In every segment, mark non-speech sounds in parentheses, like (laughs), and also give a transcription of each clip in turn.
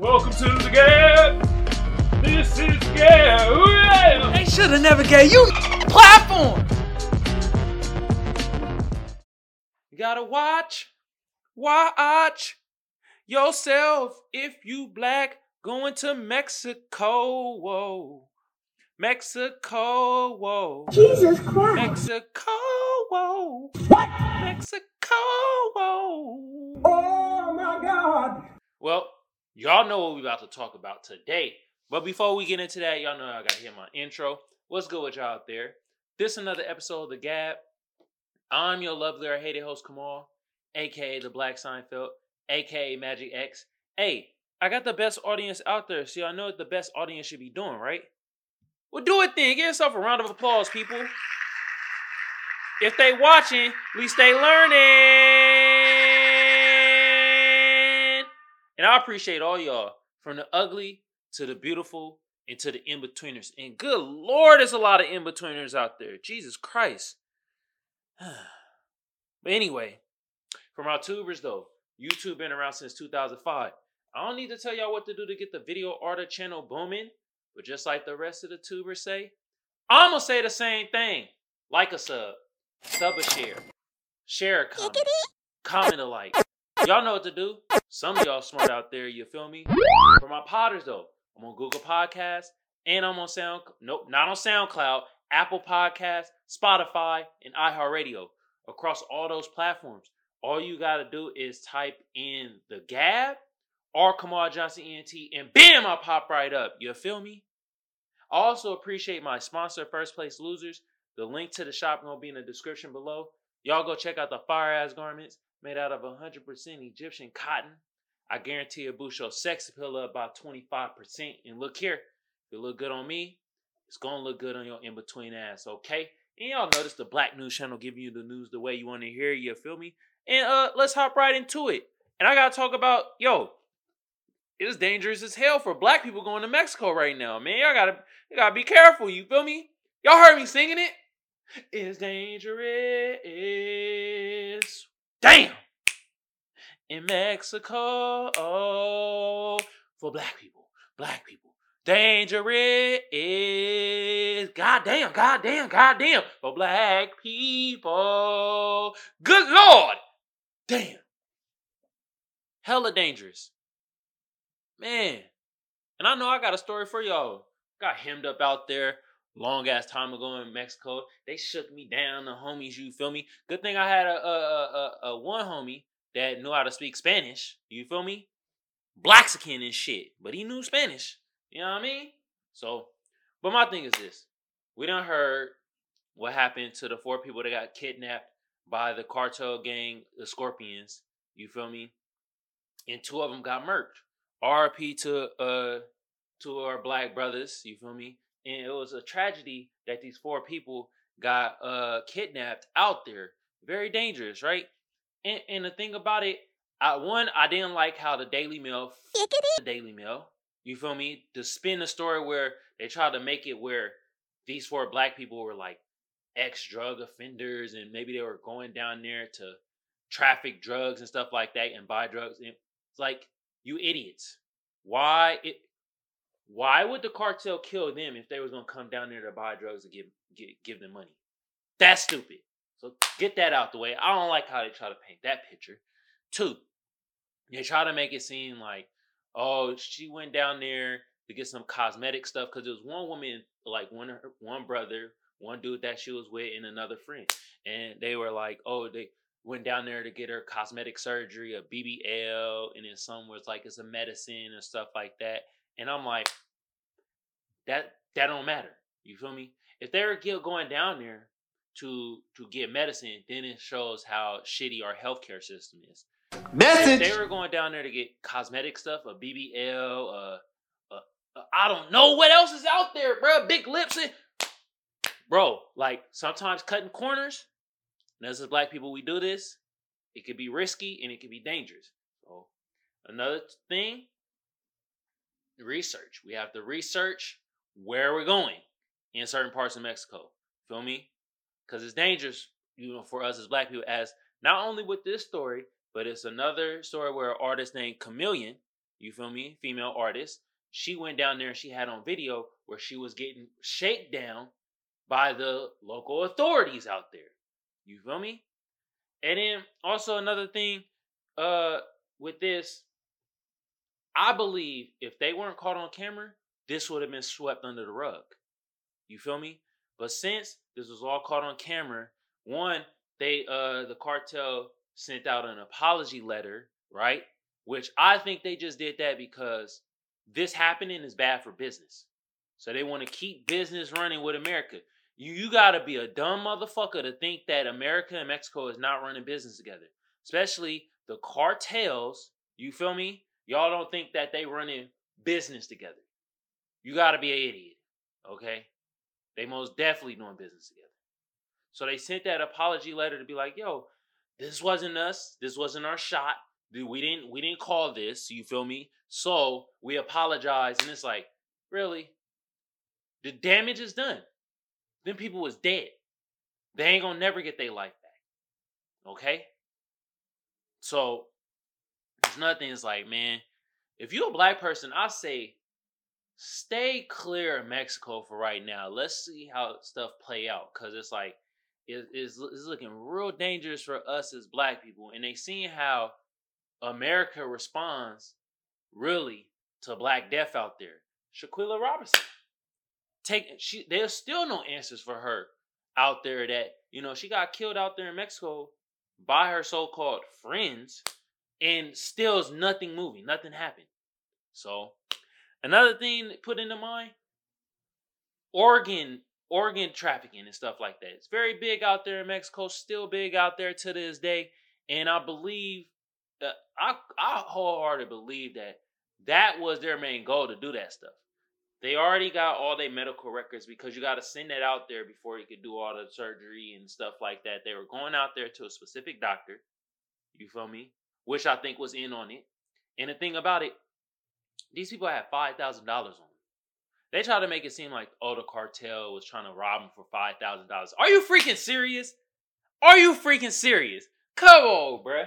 Welcome to the Gab. This is Gab. Yeah. They should have never gave you platform. You gotta watch, watch yourself if you black going to Mexico. Whoa. Mexico, whoa. Jesus Christ. Mexico, whoa. Mexico, whoa. Oh my God. Well, y'all know what we're about to talk about today. But before we get into that, y'all know I gotta hear my intro. What's good with y'all out there? This another episode of The Gab. I'm your lovely or hated host Kamal, aka the Black Seinfeld, aka Magic X. Hey, I got the best audience out there, so y'all know what the best audience should be doing, right? Well, do it then. Give yourself a round of applause, people. If they watching, at least they learning. And I appreciate all y'all, from the ugly to the beautiful and to the in-betweeners. And good lord, there's a lot of in-betweeners out there. Jesus Christ. (sighs) but anyway, from our tubers though, YouTube been around since 2005. I don't need to tell y'all what to do to get the video order channel booming, but just like the rest of the tubers say, I'm gonna say the same thing. Like a sub, sub a share, share a comment, comment a like. Y'all know what to do. Some of y'all smart out there, you feel me? For my potters though, I'm on Google Podcasts and I'm on Sound nope, not on SoundCloud, Apple Podcasts, Spotify, and iHeartRadio. Across all those platforms. All you gotta do is type in the Gab or Kamal Johnson ENT, and bam, I pop right up. You feel me? I also appreciate my sponsor, First Place Losers. The link to the shop gonna be in the description below. Y'all go check out the fire ass garments made out of 100% Egyptian cotton. I guarantee it boost your sex appeal up about 25%. And look here, if it look good on me, it's gonna look good on your in between ass, okay? And y'all notice the Black News Channel giving you the news the way you want to hear. You feel me? And uh, let's hop right into it. And I gotta talk about yo. It's dangerous as hell for black people going to Mexico right now, man. Y'all gotta, you gotta be careful. You feel me? Y'all heard me singing it. It's dangerous. Damn. In Mexico oh, for black people, black people. Dangerous goddamn, goddamn, goddamn for black people. Good lord. Damn. Hella dangerous. Man. And I know I got a story for y'all. Got hemmed up out there long ass time ago in Mexico. They shook me down, the homies, you feel me? Good thing I had a, a, a, a one homie that knew how to speak Spanish, you feel me? Blaxican and shit, but he knew Spanish. You know what I mean? So, but my thing is this. We done heard what happened to the four people that got kidnapped by the cartel gang, the Scorpions. You feel me? And two of them got murked. RP to uh to our black brothers, you feel me? And it was a tragedy that these four people got uh kidnapped out there. Very dangerous, right? And and the thing about it, I one, I didn't like how the Daily Mail the Daily Mail. You feel me? To spin the story where they tried to make it where these four black people were like ex drug offenders and maybe they were going down there to traffic drugs and stuff like that and buy drugs. And it's like, you idiots. Why it why would the cartel kill them if they was gonna come down there to buy drugs and give give, give them money? That's stupid. So get that out the way. I don't like how they try to paint that picture. Two, they try to make it seem like, oh, she went down there to get some cosmetic stuff because there was one woman, like one one brother, one dude that she was with, and another friend, and they were like, oh, they went down there to get her cosmetic surgery, a BBL, and then some was like it's a medicine and stuff like that. And I'm like, that that don't matter. You feel me? If they're going down there to to get medicine, then it shows how shitty our healthcare system is. Message. If they were going down there to get cosmetic stuff, a BBL, uh, uh, uh, I don't know what else is out there, bro. Big lips, and bro. Like sometimes cutting corners. And as black people, we do this. It could be risky and it could be dangerous. So another thing, research. We have to research where we're going in certain parts of Mexico. Feel me? Because it's dangerous, you know, for us as black people. As not only with this story, but it's another story where an artist named KaMillion, You feel me? Female artist. She went down there and she had on video where she was getting shaken down by the local authorities out there. You feel me? And then also another thing, uh, with this, I believe if they weren't caught on camera, this would have been swept under the rug. You feel me? But since this was all caught on camera, one, they uh the cartel sent out an apology letter, right? Which I think they just did that because this happening is bad for business. So they want to keep business running with America. You you gotta be a dumb motherfucker to think that America and Mexico is not running business together. Especially the cartels. You feel me? Y'all don't think that they running business together. You gotta be an idiot. Okay? They most definitely doing business together. So they sent that apology letter to be like, yo, this wasn't us. This wasn't our shot. Dude, we didn't we didn't call this. You feel me? So we apologize. And it's like, really? The damage is done. Then people was dead. They ain't gonna never get their life back. Okay? So it's nothing. It's like, man, if you're a black person, I say stay clear of Mexico for right now. Let's see how stuff play out. Cause it's like it, it's, it's looking real dangerous for us as black people. And they seeing how America responds really to Black Death out there. Shanquella Robinson. Take she there's still no answers for her out there that, you know, she got killed out there in Mexico by her so-called friends and still's nothing moving, nothing happened. So another thing put into mind, organ organ trafficking and stuff like that. It's very big out there in Mexico, still big out there to this day. And I believe that I I wholeheartedly believe that that was their main goal to do that stuff. They already got all their medical records because you got to send that out there before you could do all the surgery and stuff like that. They were going out there to a specific doctor. You feel me? Which I think was in on it. And the thing about it, these people had five thousand dollars on. Them. They try to make it seem like oh the cartel was trying to rob them for five thousand dollars. Are you freaking serious? Are you freaking serious? Come on, bruh.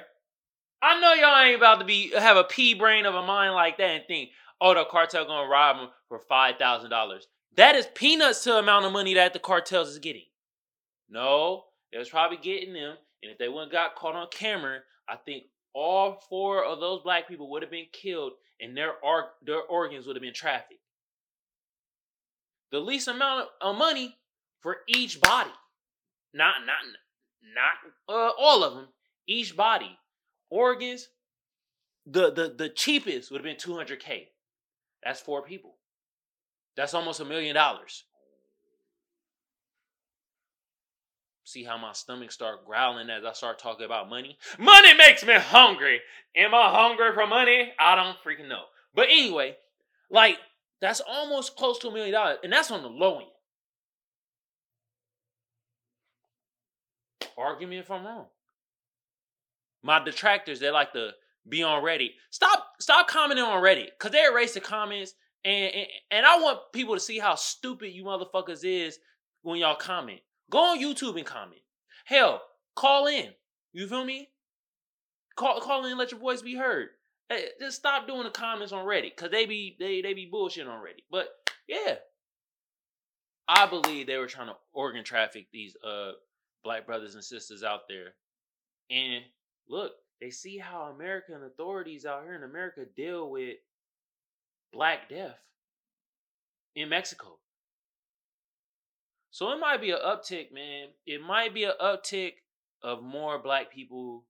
I know y'all ain't about to be have a pea brain of a mind like that and think, oh, the cartel gonna rob them for five thousand dollars. That is peanuts to the amount of money that the cartels is getting. No, they was probably getting them, and if they wouldn't got caught on camera, I think all four of those black people would have been killed, and their ar- their organs would have been trafficked. The least amount of money for each body, not not not uh, all of them, each body organs, the the the cheapest would have been 200k. That's four people. That's almost a million dollars. See how my stomach start growling as I start talking about money? Money makes me hungry. Am I hungry for money? I don't freaking know. But anyway, like that's almost close to a million dollars, and that's on the low end. Argue me if I'm wrong my detractors, they like to be on Reddit. Stop, stop commenting on Reddit because they erase the comments, and, and and I want people to see how stupid you motherfuckers is when y'all comment. Go on YouTube and comment. Hell, call in. You feel me? Call call in and let your voice be heard. Hey, just stop doing the comments on Reddit because they be they they be bullshit on Reddit. But yeah, I believe they were trying to organ traffic these uh black brothers and sisters out there, and look, they see how American authorities out here in America deal with Black Death in Mexico. So it might be an uptick, man. It might be an uptick of more black people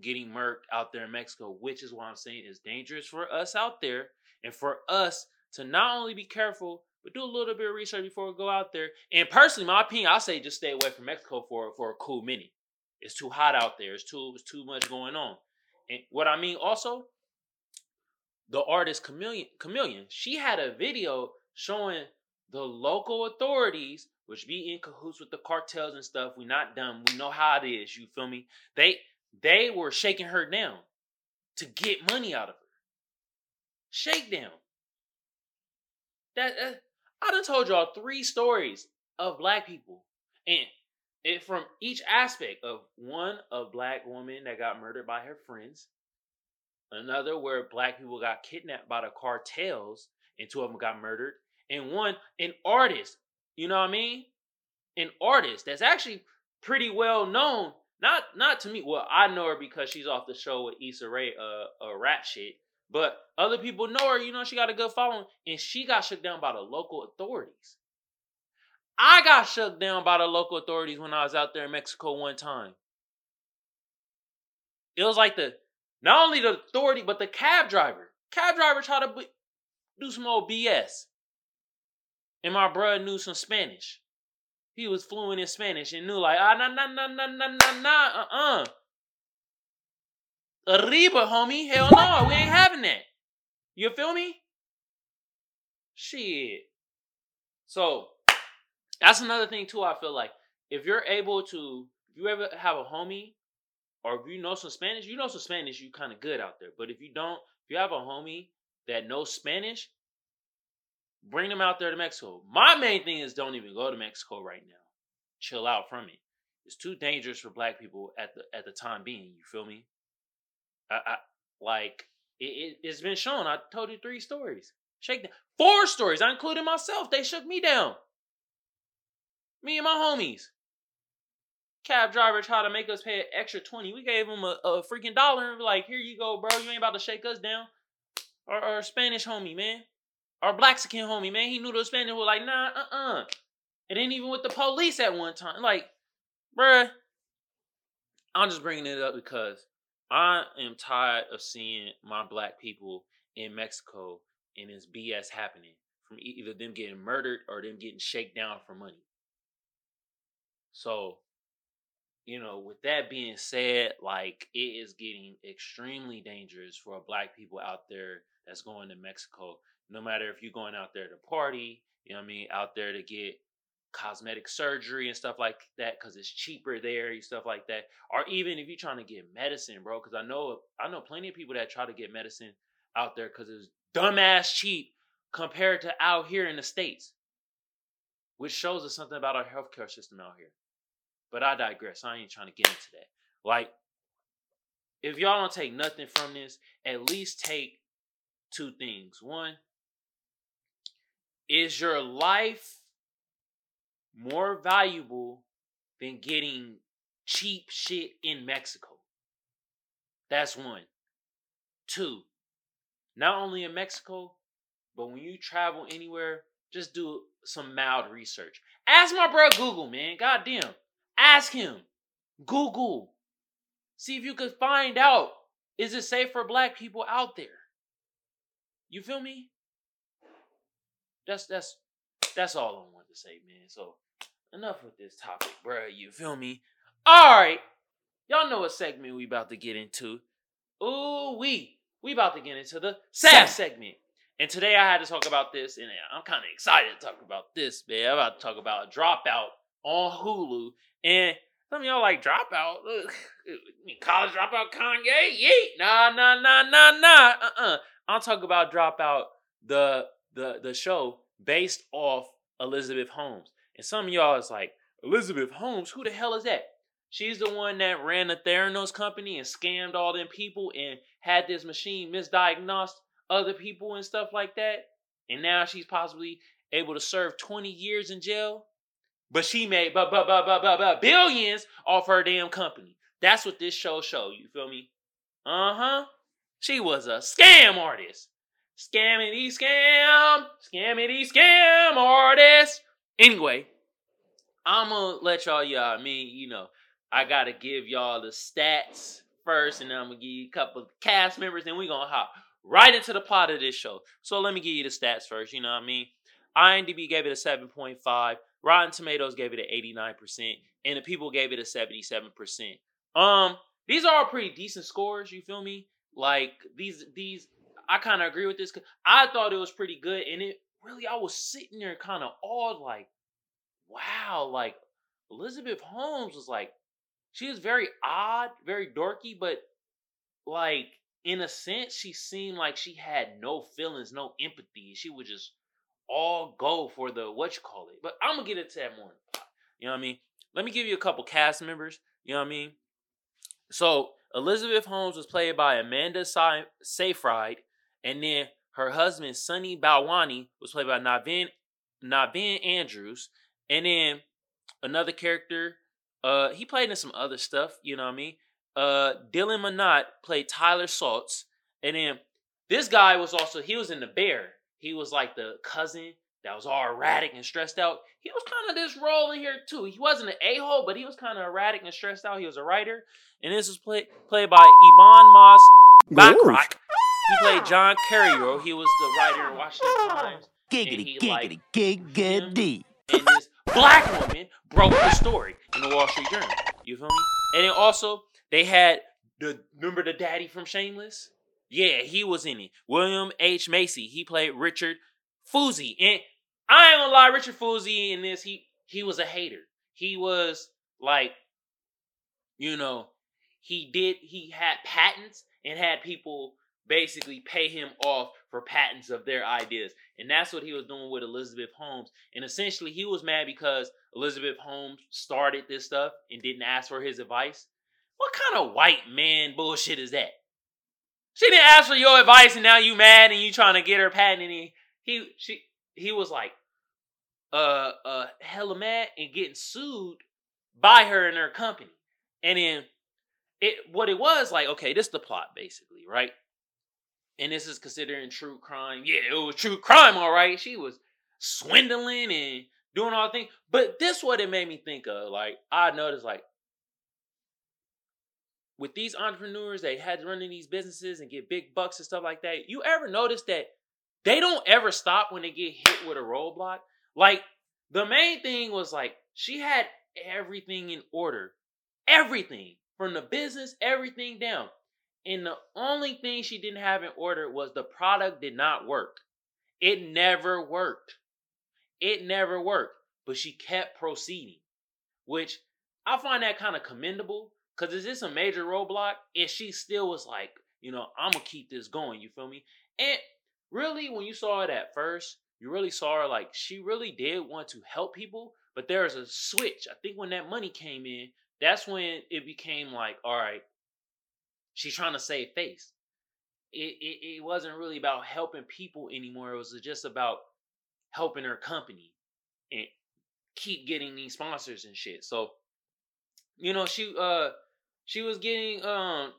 getting murked out there in Mexico, which is why I'm saying it's dangerous for us out there and for us to not only be careful, but do a little bit of research before we go out there. And personally, my opinion, I say just stay away from Mexico for, for a cool minute. It's too hot out there. It's too it's too much going on. And what I mean also, the artist KaMillion, KaMillion, she had a video showing the local authorities, which be in cahoots with the cartels and stuff. We not dumb. We know how it is. You feel me? They they were shaking her down to get money out of her. Shakedown. That uh, I done told y'all three stories of black people, and it from each aspect of one a black woman that got murdered by her friends another where black people got kidnapped by the cartels and two of them got murdered, and one an artist, you know what I mean? An artist that's actually pretty well known. Not not to me. Well, I know her because she's off the show with Issa Rae, uh, uh rap shit. But other people know her. You know, she got a good following, and she got shut down by the local authorities. I got shut down by the local authorities when I was out there in Mexico one time. It was like the not only the authority but the cab driver. Cab driver tried to do some old BS. And my brother knew some Spanish. He was fluent in Spanish and knew like ah nah nah nah nah nah nah nah uh uh. Arriba, homie. Hell no, we ain't having that. You feel me? Shit. So that's another thing too. I feel like if you're able to, if you ever have a homie, or if you know some Spanish, you know some Spanish, you kind of good out there. But if you don't, if you have a homie that knows Spanish, bring them out there to Mexico. My main thing is don't even go to Mexico right now. Chill out from it. It's too dangerous for black people at the at the time being. You feel me? I, I like it, it, has been shown. I told you three stories. Shake down. Four stories. I included myself. They shook me down. Me and my homies. Cab driver tried to make us pay an extra 20. We gave him a, a freaking dollar and be like, here you go, bro. You ain't about to shake us down. Our, our Spanish homie, man. Our Blaxican homie, man. He knew those Spanish were like, nah, uh-uh. It ain't even with the police at one time. Like, bruh. I'm just bringing it up because I am tired of seeing my black people in Mexico and this BS happening from either them getting murdered or them getting shaken down for money. So, you know, with that being said, like it is getting extremely dangerous for black people out there that's going to Mexico. No matter if you're going out there to party, you know what I mean, out there to get cosmetic surgery and stuff like that because it's cheaper there and stuff like that. Or even if you're trying to get medicine, bro, because I know I know plenty of people that try to get medicine out there because it's dumbass cheap compared to out here in the states, which shows us something about our healthcare system out here. But I digress. I ain't trying to get into that. Like, if y'all don't take nothing from this, at least take two things. One, is your life more valuable than getting cheap shit in Mexico? That's one. Two, not only in Mexico, but when you travel anywhere, just do some mild research. Ask my bro Google, man. Goddamn. Ask him. Google. See if you could find out is it safe for black people out there? You feel me? That's that's that's all I want to say, man. So enough with this topic, bro. You feel me? All right, y'all know what segment we about to get into. Ooh, we we about to get into the sad segment. And today I had to talk about this, and uh, I'm kind of excited to talk about this, man. I'm about to talk about a dropout on Hulu. And some of y'all like dropout. College dropout Kanye? Yeet. Nah, nah, nah, nah, nah. Uh-uh. I'll talk about dropout the the the show based off Elizabeth Holmes. And some of y'all is like, Elizabeth Holmes, who the hell is that? She's the one that ran the Theranos company and scammed all them people and had this machine misdiagnosed other people and stuff like that. And now she's possibly able to serve 20 years in jail but she made but but but but but billions off her damn company. That's what this show showed. You feel me? Uh huh. She was a scam artist. Scammity scam, scammity scam artist. Anyway, I'm gonna let y'all, y'all. I mean, you know, I gotta give y'all the stats first, and then I'm gonna give you a couple of cast members, and we gonna hop right into the plot of this show. So let me give you the stats first. You know what I mean? IMDb gave it a 7.5. Rotten Tomatoes gave it an 89%, and the people gave it a 77%. Um, these are all pretty decent scores, you feel me? Like these these I kind of agree with this I thought it was pretty good and it really I was sitting there kind of awed like wow, like Elizabeth Holmes was like she was very odd, very dorky, but like in a sense she seemed like she had no feelings, no empathy. She would just all go for the what you call it. But I'm gonna get into that more. You know what I mean? Let me give you a couple cast members. You know what I mean? So Elizabeth Holmes was played by Amanda Seyfried, and then her husband Sunny Balwani was played by Naveen Naveen Andrews, and then another character. Uh, he played in some other stuff. You know what I mean? Uh, Dylan Minnette played Tyler Shultz, and then this guy was also he was in the Bear. He was like the cousin that was all erratic and stressed out. He was kind of this role in here too. He wasn't an a hole, but he was kind of erratic and stressed out. He was a writer, and this was played played by Iban Moss Bacrock. He played John Carreyrou. He was the writer in Washington Times. Giggity, he, like, giggity, giggity. And this black woman broke the story in the Wall Street Journal. You feel me? And then also they had the remember the daddy from Shameless? Yeah, he was in it. William H. Macy. He played Richard Fuisz. And I ain't gonna lie, Richard Fuisz in this, he he was a hater. He was like, you know, he did he had patents and had people basically pay him off for patents of their ideas. And that's what he was doing with Elizabeth Holmes. And essentially he was mad because Elizabeth Holmes started this stuff and didn't ask for his advice. What kind of white man bullshit is that? She didn't ask for your advice and now you mad and you trying to get her patent and he he she he was like uh uh hella mad and getting sued by her and her company. And then it what it was like, okay, this is the plot basically, right? And this is considering true crime. Yeah, it was true crime, all right. She was swindling and doing all things. But this what it made me think of. Like, I noticed like with these entrepreneurs they had to run in these businesses and get big bucks and stuff like that. You ever notice that they don't ever stop when they get hit with a roadblock? Like the main thing was like she had everything in order. Everything. From the business, everything down. And the only thing she didn't have in order was the product did not work. It never worked. It never worked. But she kept proceeding, which I find that kind of commendable because is this a major roadblock? And she still was like, you know, I'm going to keep this going. You feel me? And really, when you saw it at first, you really saw her like she really did want to help people. But there was a switch. I think when that money came in, that's when it became like, all right, she's trying to save face. It, it it wasn't really about helping people anymore. It was just about helping her company and keep getting these sponsors and shit. So, you know, she uh she was getting um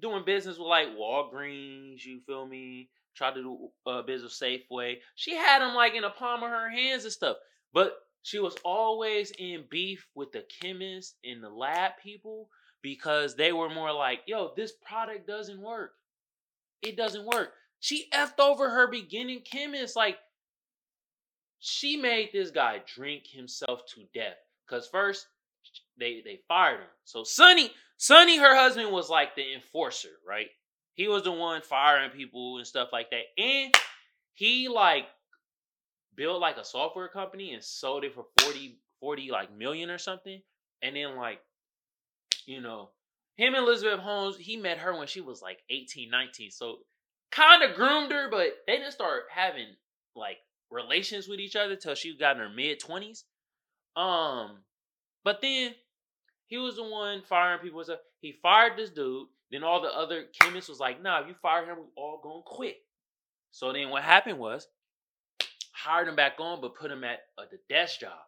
doing business with like Walgreens, you feel me? Tried to do uh, business Safeway. She had them like in the palm of her hands and stuff. But she was always in beef with the chemists and the lab people because they were more like, yo, this product doesn't work. It doesn't work. She effed over her beginning chemist. Like, she made this guy drink himself to death. Cause first they they fired him. So Sunny, Sunny, her husband was like the enforcer, right? He was the one firing people and stuff like that. And he like built like a software company and sold it for 40, 40 like million or something. And then like, you know, him and Elizabeth Holmes, he met her when she was like 18, 19. So kind of groomed her, but they didn't start having like relations with each other till she got in her mid 20s. Um, but then he was the one firing people. So he fired this dude. Then all the other chemists was like, nah, if you fire him, we all gonna quit. So then what happened was hired him back on, but put him at a, the desk job.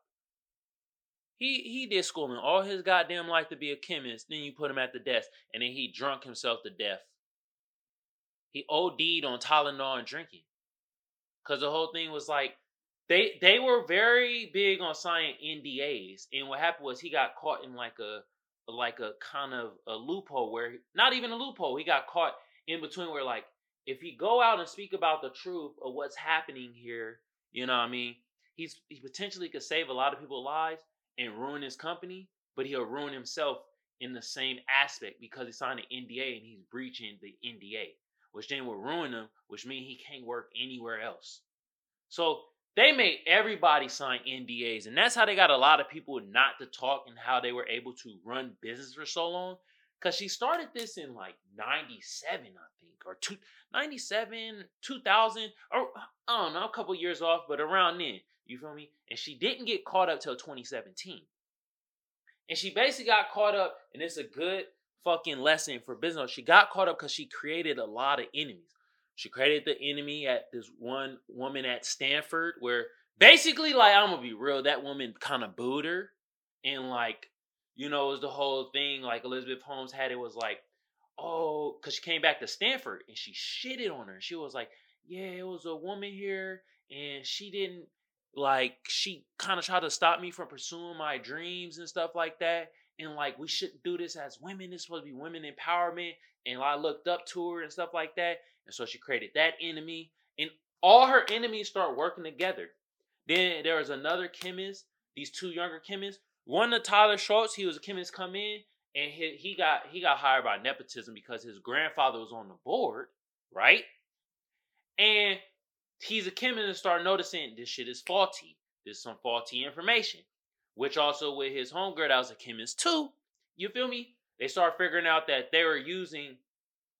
He he did schooling all his goddamn life to be a chemist. Then you put him at the desk, and then he drunk himself to death. He OD'd on Tylenol and drinking, cause the whole thing was like they they were very big on signing NDAs, and what happened was he got caught in like a like a kind of a loophole where not even a loophole. He got caught in between where like if he go out and speak about the truth of what's happening here, you know what I mean? He's he potentially could save a lot of people's lives and ruin his company, but he'll ruin himself in the same aspect because he signed an NDA and he's breaching the NDA, which then will ruin him, which means he can't work anywhere else. So they made everybody sign NDAs, and that's how they got a lot of people not to talk and how they were able to run business for so long. Cause she started this in like 97, I think, or two, 97, 2000, or I don't know, a couple years off, but around then. You feel me? And she didn't get caught up till 2017. And she basically got caught up, and it's a good fucking lesson for business. She got caught up because she created a lot of enemies. She created the enemy at this one woman at Stanford, where basically, like, I'm gonna be real, that woman kind of booed her. And, like, you know, it was the whole thing, like, Elizabeth Holmes had it was like, oh, because she came back to Stanford and she shitted on her. She was like, yeah, it was a woman here and she didn't, like, she kind of tried to stop me from pursuing my dreams and stuff like that and like we shouldn't do this as women. it's supposed to be women empowerment. And I looked up to her and stuff like that. And so she created that enemy. And all her enemies start working together. Then there was another chemist, these two younger chemists. One of Tyler Shultz, he was a chemist come in and he, he got he got hired by nepotism because his grandfather was on the board, right? And he's a chemist and start noticing this shit is faulty. There's some faulty information which also with his homegirl that was a chemist too. You feel me? They start figuring out that they were using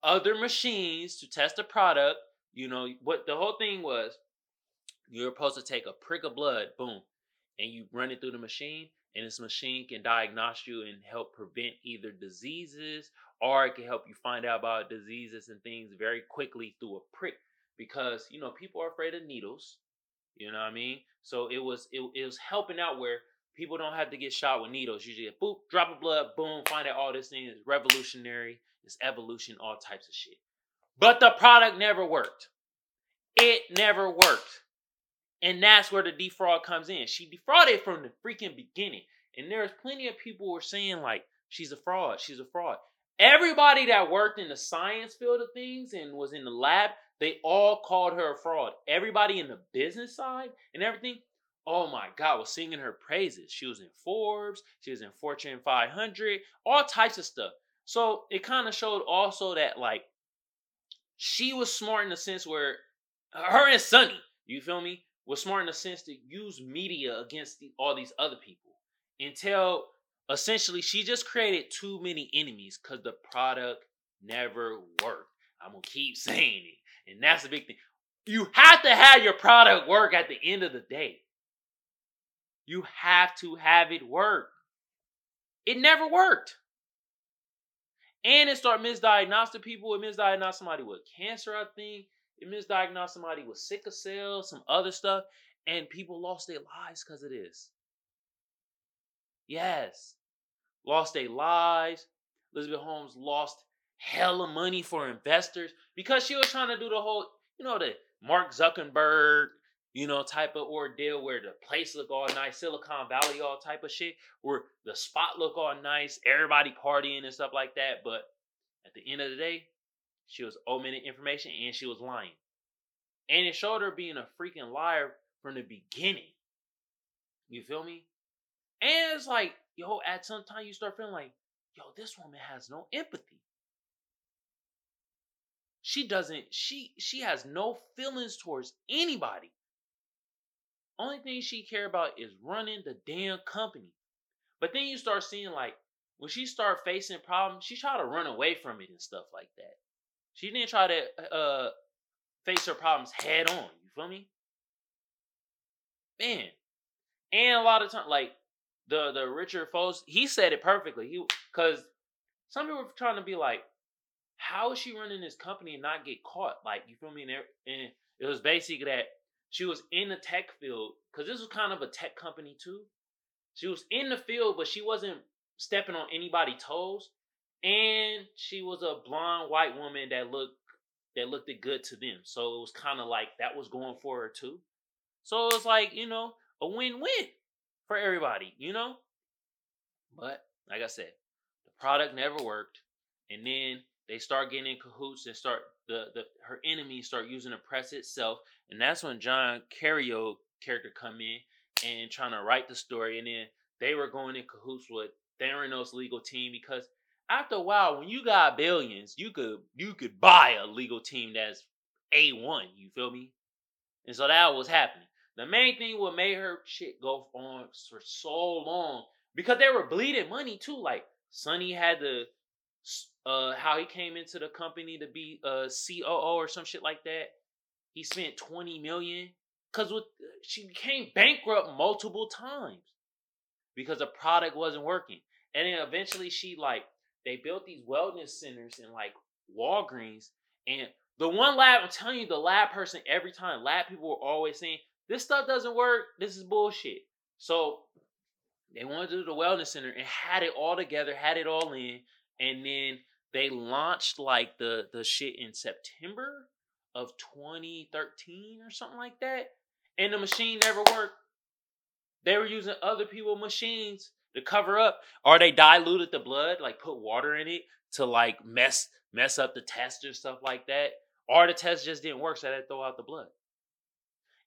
other machines to test the product. You know what the whole thing was? You're supposed to take a prick of blood, boom, and you run it through the machine, and this machine can diagnose you and help prevent either diseases or it can help you find out about diseases and things very quickly through a prick. Because you know people are afraid of needles. You know what I mean? So it was it, it was helping out where People don't have to get shot with needles. You just boop, drop of blood, boom, find out all this thing is revolutionary, it's evolution, all types of shit. But the product never worked. It never worked. And that's where the defraud comes in. She defrauded from the freaking beginning. And there's plenty of people who are saying, like, she's a fraud, she's a fraud. Everybody that worked in the science field of things and was in the lab, they all called her a fraud. Everybody in the business side and everything, oh my God, was singing her praises. She was in Forbes, she was in Fortune 500, all types of stuff. So it kind of showed also that like she was smart in the sense where her and Sunny, you feel me, was smart in the sense to use media against the, all these other people until essentially she just created too many enemies because the product never worked. I'm gonna keep saying it, and that's the big thing. You have to have your product work at the end of the day. You have to have it work. It never worked. And it started misdiagnosing people. It misdiagnosed somebody with cancer, I think. It misdiagnosed somebody with sickle cell, some other stuff. And people lost their lives because of this. Yes. Lost their lives. Elizabeth Holmes lost hella money for investors because she was trying to do the whole, you know, the Mark Zuckerberg you know, type of ordeal where the place look all nice, Silicon Valley all type of shit, where the spot look all nice, everybody partying and stuff like that. But at the end of the day, she was omitting information and she was lying. And it showed her being a freaking liar from the beginning. You feel me? And it's like, yo, at some time you start feeling like, yo, this woman has no empathy. She doesn't, she she has no feelings towards anybody. Only thing she care about is running the damn company. But then you start seeing like when she start facing problems, she try to run away from it and stuff like that. She didn't try to uh face her problems head on. You feel me? Man. And a lot of time, like the the Richard Fuisz, he said it perfectly. He because some people trying to be like, how is she running this company and not get caught? Like you feel me? And, it was basically that she was in the tech field because this was kind of a tech company too. She was in the field, but she wasn't stepping on anybody's toes. And she was a blonde white woman that looked that looked good to them. So it was kind of like that was going for her too. So it was like, you know, a win-win for everybody, you know? But like I said, the product never worked. And then they start getting in cahoots and start the, the her enemies start using the press itself and that's when John Carreyrou character come in and trying to write the story, and then they were going in cahoots with Theranos legal team because after a while, when you got billions, you could you could buy a legal team that's a one. You feel me? And so that was happening. The main thing what made her shit go on for so long because they were bleeding money too. Like Sunny had the uh how he came into the company to be a COO or some shit like that. He spent 20 million because with she became bankrupt multiple times because the product wasn't working. And then eventually she like they built these wellness centers in like Walgreens, and the one lab, I'm telling you, the lab person every time, lab people were always saying, "This stuff doesn't work. This is bullshit." So they wanted to do the wellness center and had it all together, had it all in, and then they launched like the the shit in September of 2013 or something like that, and the machine never worked. They were using other people's machines to cover up, or they diluted the blood, like put water in it to like mess mess up the test or stuff like that, or the test just didn't work, so they throw out the blood.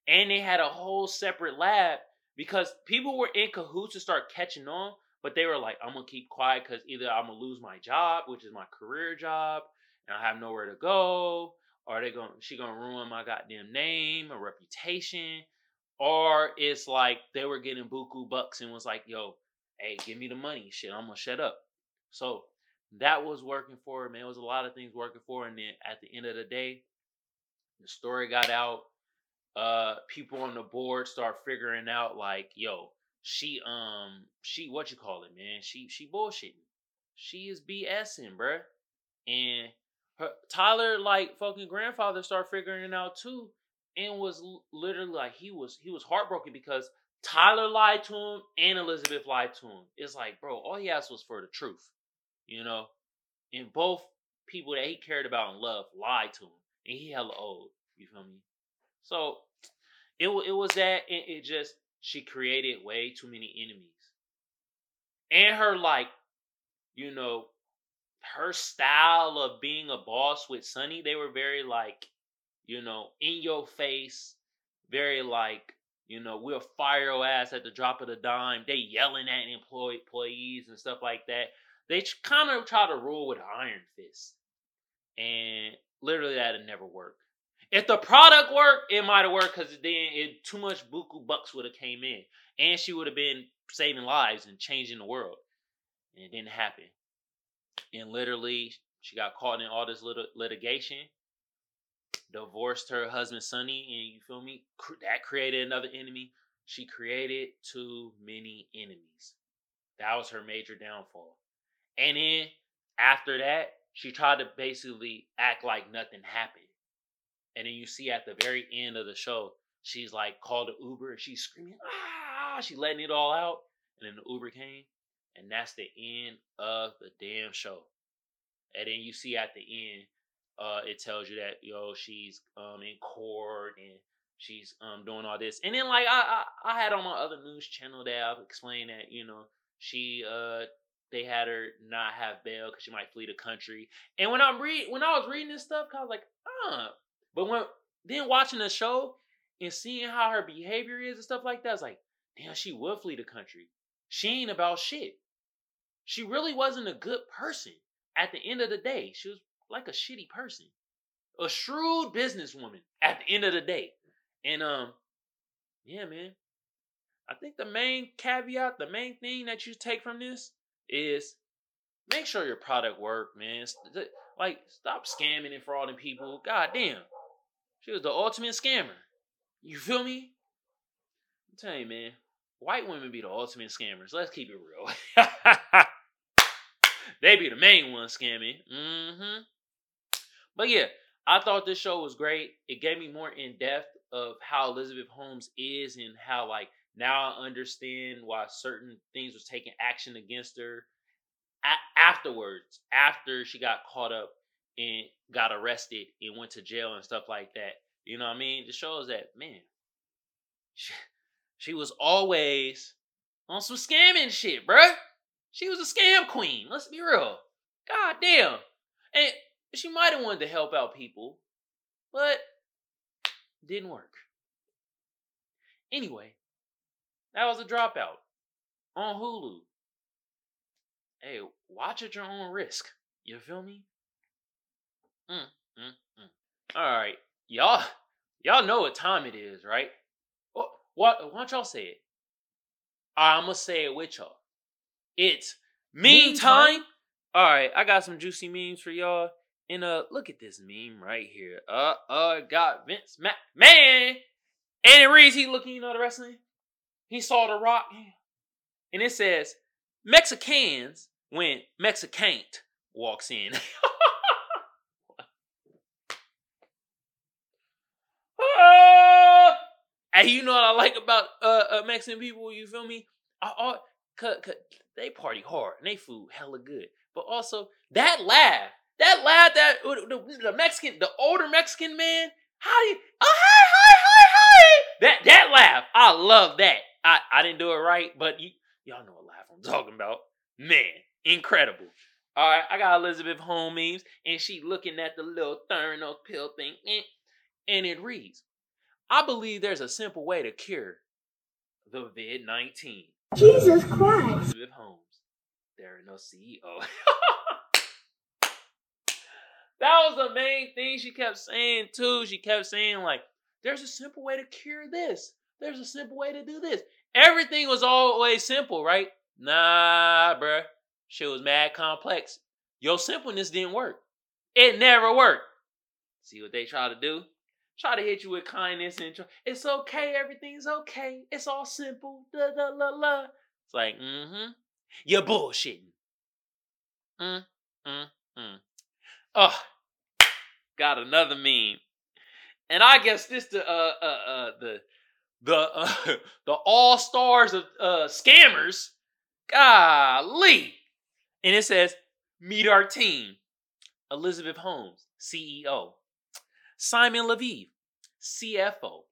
And they had a whole separate lab because people were in cahoots to start catching on, but they were like, I'm gonna keep quiet because either I'm gonna lose my job, which is my career job, and I have nowhere to go, or they going she gonna ruin my goddamn name or reputation, or it's like they were getting buku bucks and was like, yo, hey, give me the money, shit, I'm gonna shut up. So that was working for him. Man, it was a lot of things working for, him. and then at the end of the day, the story got out. Uh, people on the board start figuring out like, yo, she um she what you call it, man? She she bullshitting. She is BSing, bruh. And her Tyler like fucking grandfather started figuring it out too, and was literally like he was he was heartbroken because Tyler lied to him and Elizabeth lied to him. It's like, bro, all he asked was for the truth, you know. And both people that he cared about and loved lied to him, and he hella old. You feel me? So it it was that it, it just she created way too many enemies. And her like, you know, her style of being a boss with Sunny, they were very like, you know, in your face, very like, you know, we'll fire your ass at the drop of the dime. They yelling at employee employees and stuff like that. They kind of try to rule with iron fist, and literally that'd never work. If the product worked, it might have worked because then it too much buku bucks would have came in, and she would have been saving lives and changing the world. And it didn't happen. And literally, she got caught in all this little litigation. Divorced her husband Sunny, and you feel me? That created another enemy. She created too many enemies. That was her major downfall. And then after that, she tried to basically act like nothing happened. And then you see at the very end of the show, she's like called the Uber and she's screaming, ah, she's letting it all out. And then the Uber came, and that's the end of the damn show. And then you see at the end, uh, it tells you that yo she's um in court and she's um doing all this. And then like I I, I had on my other news channel that I've explained that you know she uh they had her not have bail because she might flee the country. And when I'm read when I was reading this stuff, I was like, ah, but when then watching the show and seeing how her behavior is and stuff like that, it's like, damn, she would flee the country. She ain't about shit. She really wasn't a good person. At the end of the day, she was like a shitty person. A shrewd businesswoman at the end of the day. And um, yeah, man. I think the main caveat, the main thing that you take from this is make sure your product work, man. Like, stop scamming and frauding people. God damn. She was the ultimate scammer. You feel me? I'm telling you, man. White women be the ultimate scammers. Let's keep it real. (laughs) they be the main ones scamming. Mm-hmm. But yeah, I thought this show was great. It gave me more in depth of how Elizabeth Holmes is and how like now I understand why certain things was taking action against her afterwards, after she got caught up and got arrested and went to jail and stuff like that. You know what I mean? It shows that, man, she, she was always on some scamming shit, bruh. She was a scam queen. Let's be real. God damn. And she might have wanted to help out people, but didn't work. Anyway, that was a dropout on Hulu. Hey, watch at your own risk. You feel me? Mm, mm, mm. All right, y'all, y'all know what time it is, right? What? What? Why don't y'all say it? I'm gonna say it with y'all. It's meme time. All right, I got some juicy memes for y'all. And uh, look at this meme right here. Uh, uh, got Vince McMahon. And it reads, he looking, you know, the wrestling. He saw the rock, and it says Mexicans went Mexicant walks in. (laughs) Ah! And you know what I like about uh, uh Mexican people, you feel me? They party hard and they food hella good. But also that laugh, that laugh that the, the Mexican, the older Mexican man, how do you oh hi hi hi hi that that laugh, I love that. I, I didn't do it right, but you y'all know what laugh I'm (laughs) talking about. Man, incredible. All right, I got Elizabeth Holmes and she looking at the little Theranos pill thing, and it reads, I believe there's a simple way to cure the vid 19. Jesus Christ. Elizabeth Holmes, Theranos (laughs) CEO. that was the main thing she kept saying too. She kept saying, like, there's a simple way to cure this. There's a simple way to do this. Everything was always simple, right? Nah, bruh. Shit was mad complex. Your simpleness didn't work. It never worked. See what they try to do? Try to hit you with kindness and try, it's okay, everything's okay. It's all simple. Da da la la. It's like, mm-hmm. You're bullshitting. Mm, mm, mm. Oh, got another meme. And I guess this the uh uh uh the the uh, (laughs) the all stars of uh scammers. Golly. And it says, meet our team. Elizabeth Holmes, CEO. Simon Leviev, CFO.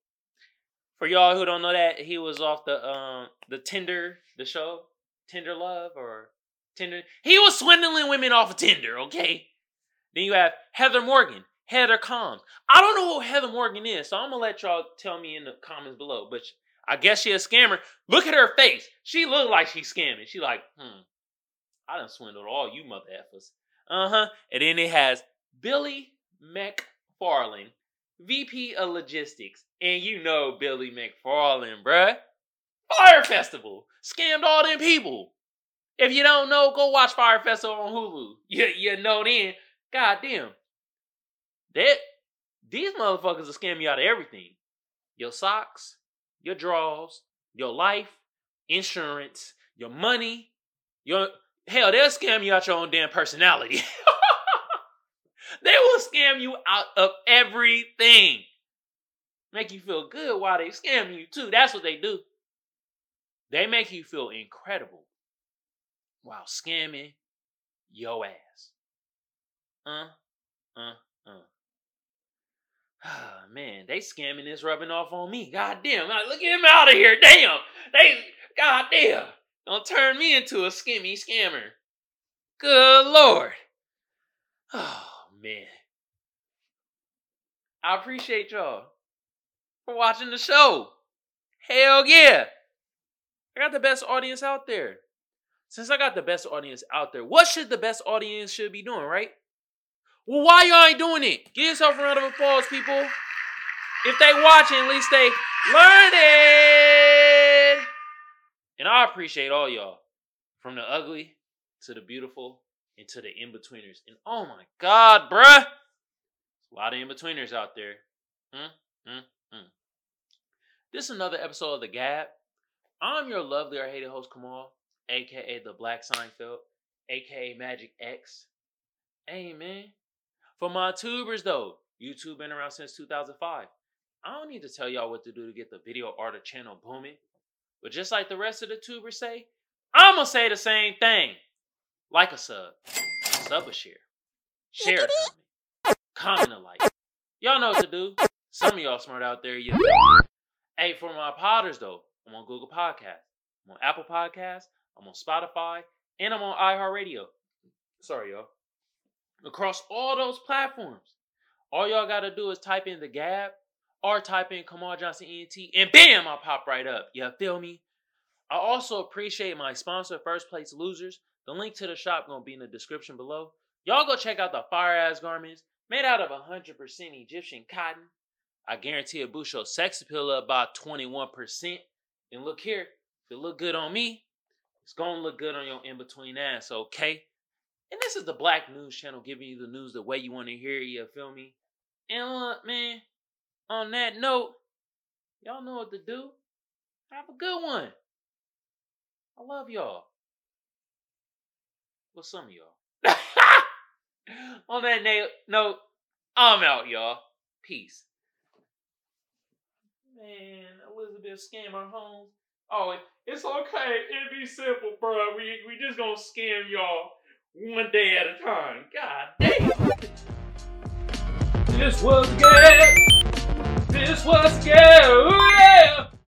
For y'all who don't know that, he was off the um the Tinder, the show, Tinder Love or Tinder. He was swindling women off of Tinder, okay? Then you have Heather Morgan, Heather Combs. I don't know who Heather Morgan is, so I'm gonna let y'all tell me in the comments below. But I guess she a scammer. Look at her face. She look like she's scamming. She like, hmm, I done swindled all you mother effers. Uh huh. And then it has Billy McFarland, VP of Logistics. And you know Billy McFarland, bruh. Fyre Festival. Scammed all them people. If you don't know, go watch Fyre Festival on Hulu. (laughs) You, you know then. God damn. That, these motherfuckers will scam you out of everything. Your socks, your drawers, your life, insurance, your money, your hell, they'll scam you out your own damn personality. (laughs) they will scam you out of everything. Make you feel good while they scam you too. That's what they do. They make you feel incredible while scamming your ass. Uh, uh, uh. Ah, (sighs) man, they scamming this rubbing off on me. God damn, look at him out of here. Damn. They, god damn. Don't turn me into a skimmy scammer. Good lord. (sighs) Oh, man. I appreciate y'all for watching the show. Hell yeah. I got the best audience out there. Since I got the best audience out there, what should the best audience should be doing, right? Well, why y'all ain't doing it? Give yourself a round of applause, people. If they watching, at least they learning. And I appreciate all y'all. From the ugly to the beautiful and to the in-betweeners. And oh my God, bruh. A lot of in-betweeners out there. Mm, mm, mm. This is another episode of The Gab. I'm your lovely or hated host, Kamal, aka the Black Seinfeld, aka Magic X. Man. For my tubers though, YouTube been around since 2005. I don't need to tell y'all what to do to get the video art or channel booming. But just like the rest of the tubers say, I'm gonna say the same thing. Like a sub, sub a share, share a comment, comment a like. Y'all know what to do. Some of y'all smart out there, you know. Hey, for my potters though, I'm on Google Podcast, I'm on Apple Podcast, I'm on Spotify, and I'm on iHeartRadio. Sorry, y'all. Across all those platforms, all y'all gotta do is type in the Gab or type in Kamal Johnson ENT, and bam, I'll pop right up. You feel me? I also appreciate my sponsor, First Place Losers. The link to the shop gonna be in the description below. Y'all go check out the fire ass garments made out of 100% Egyptian cotton. I guarantee it boost your sex appeal up by 21%. And look here, if it look good on me, it's gonna look good on your in between ass, okay? And this is the Black News Channel giving you the news the way you want to hear it, you feel me? And look, man, on that note, y'all know what to do. Have a good one. I love y'all. Well, some of y'all. (laughs) On that na- note, I'm out, y'all. Peace. Man, Elizabeth Scammer home. Oh, it's okay. It'd be simple, bro. We we just gonna scam y'all one day at a time. God damn. This was good. This was good. Yeah.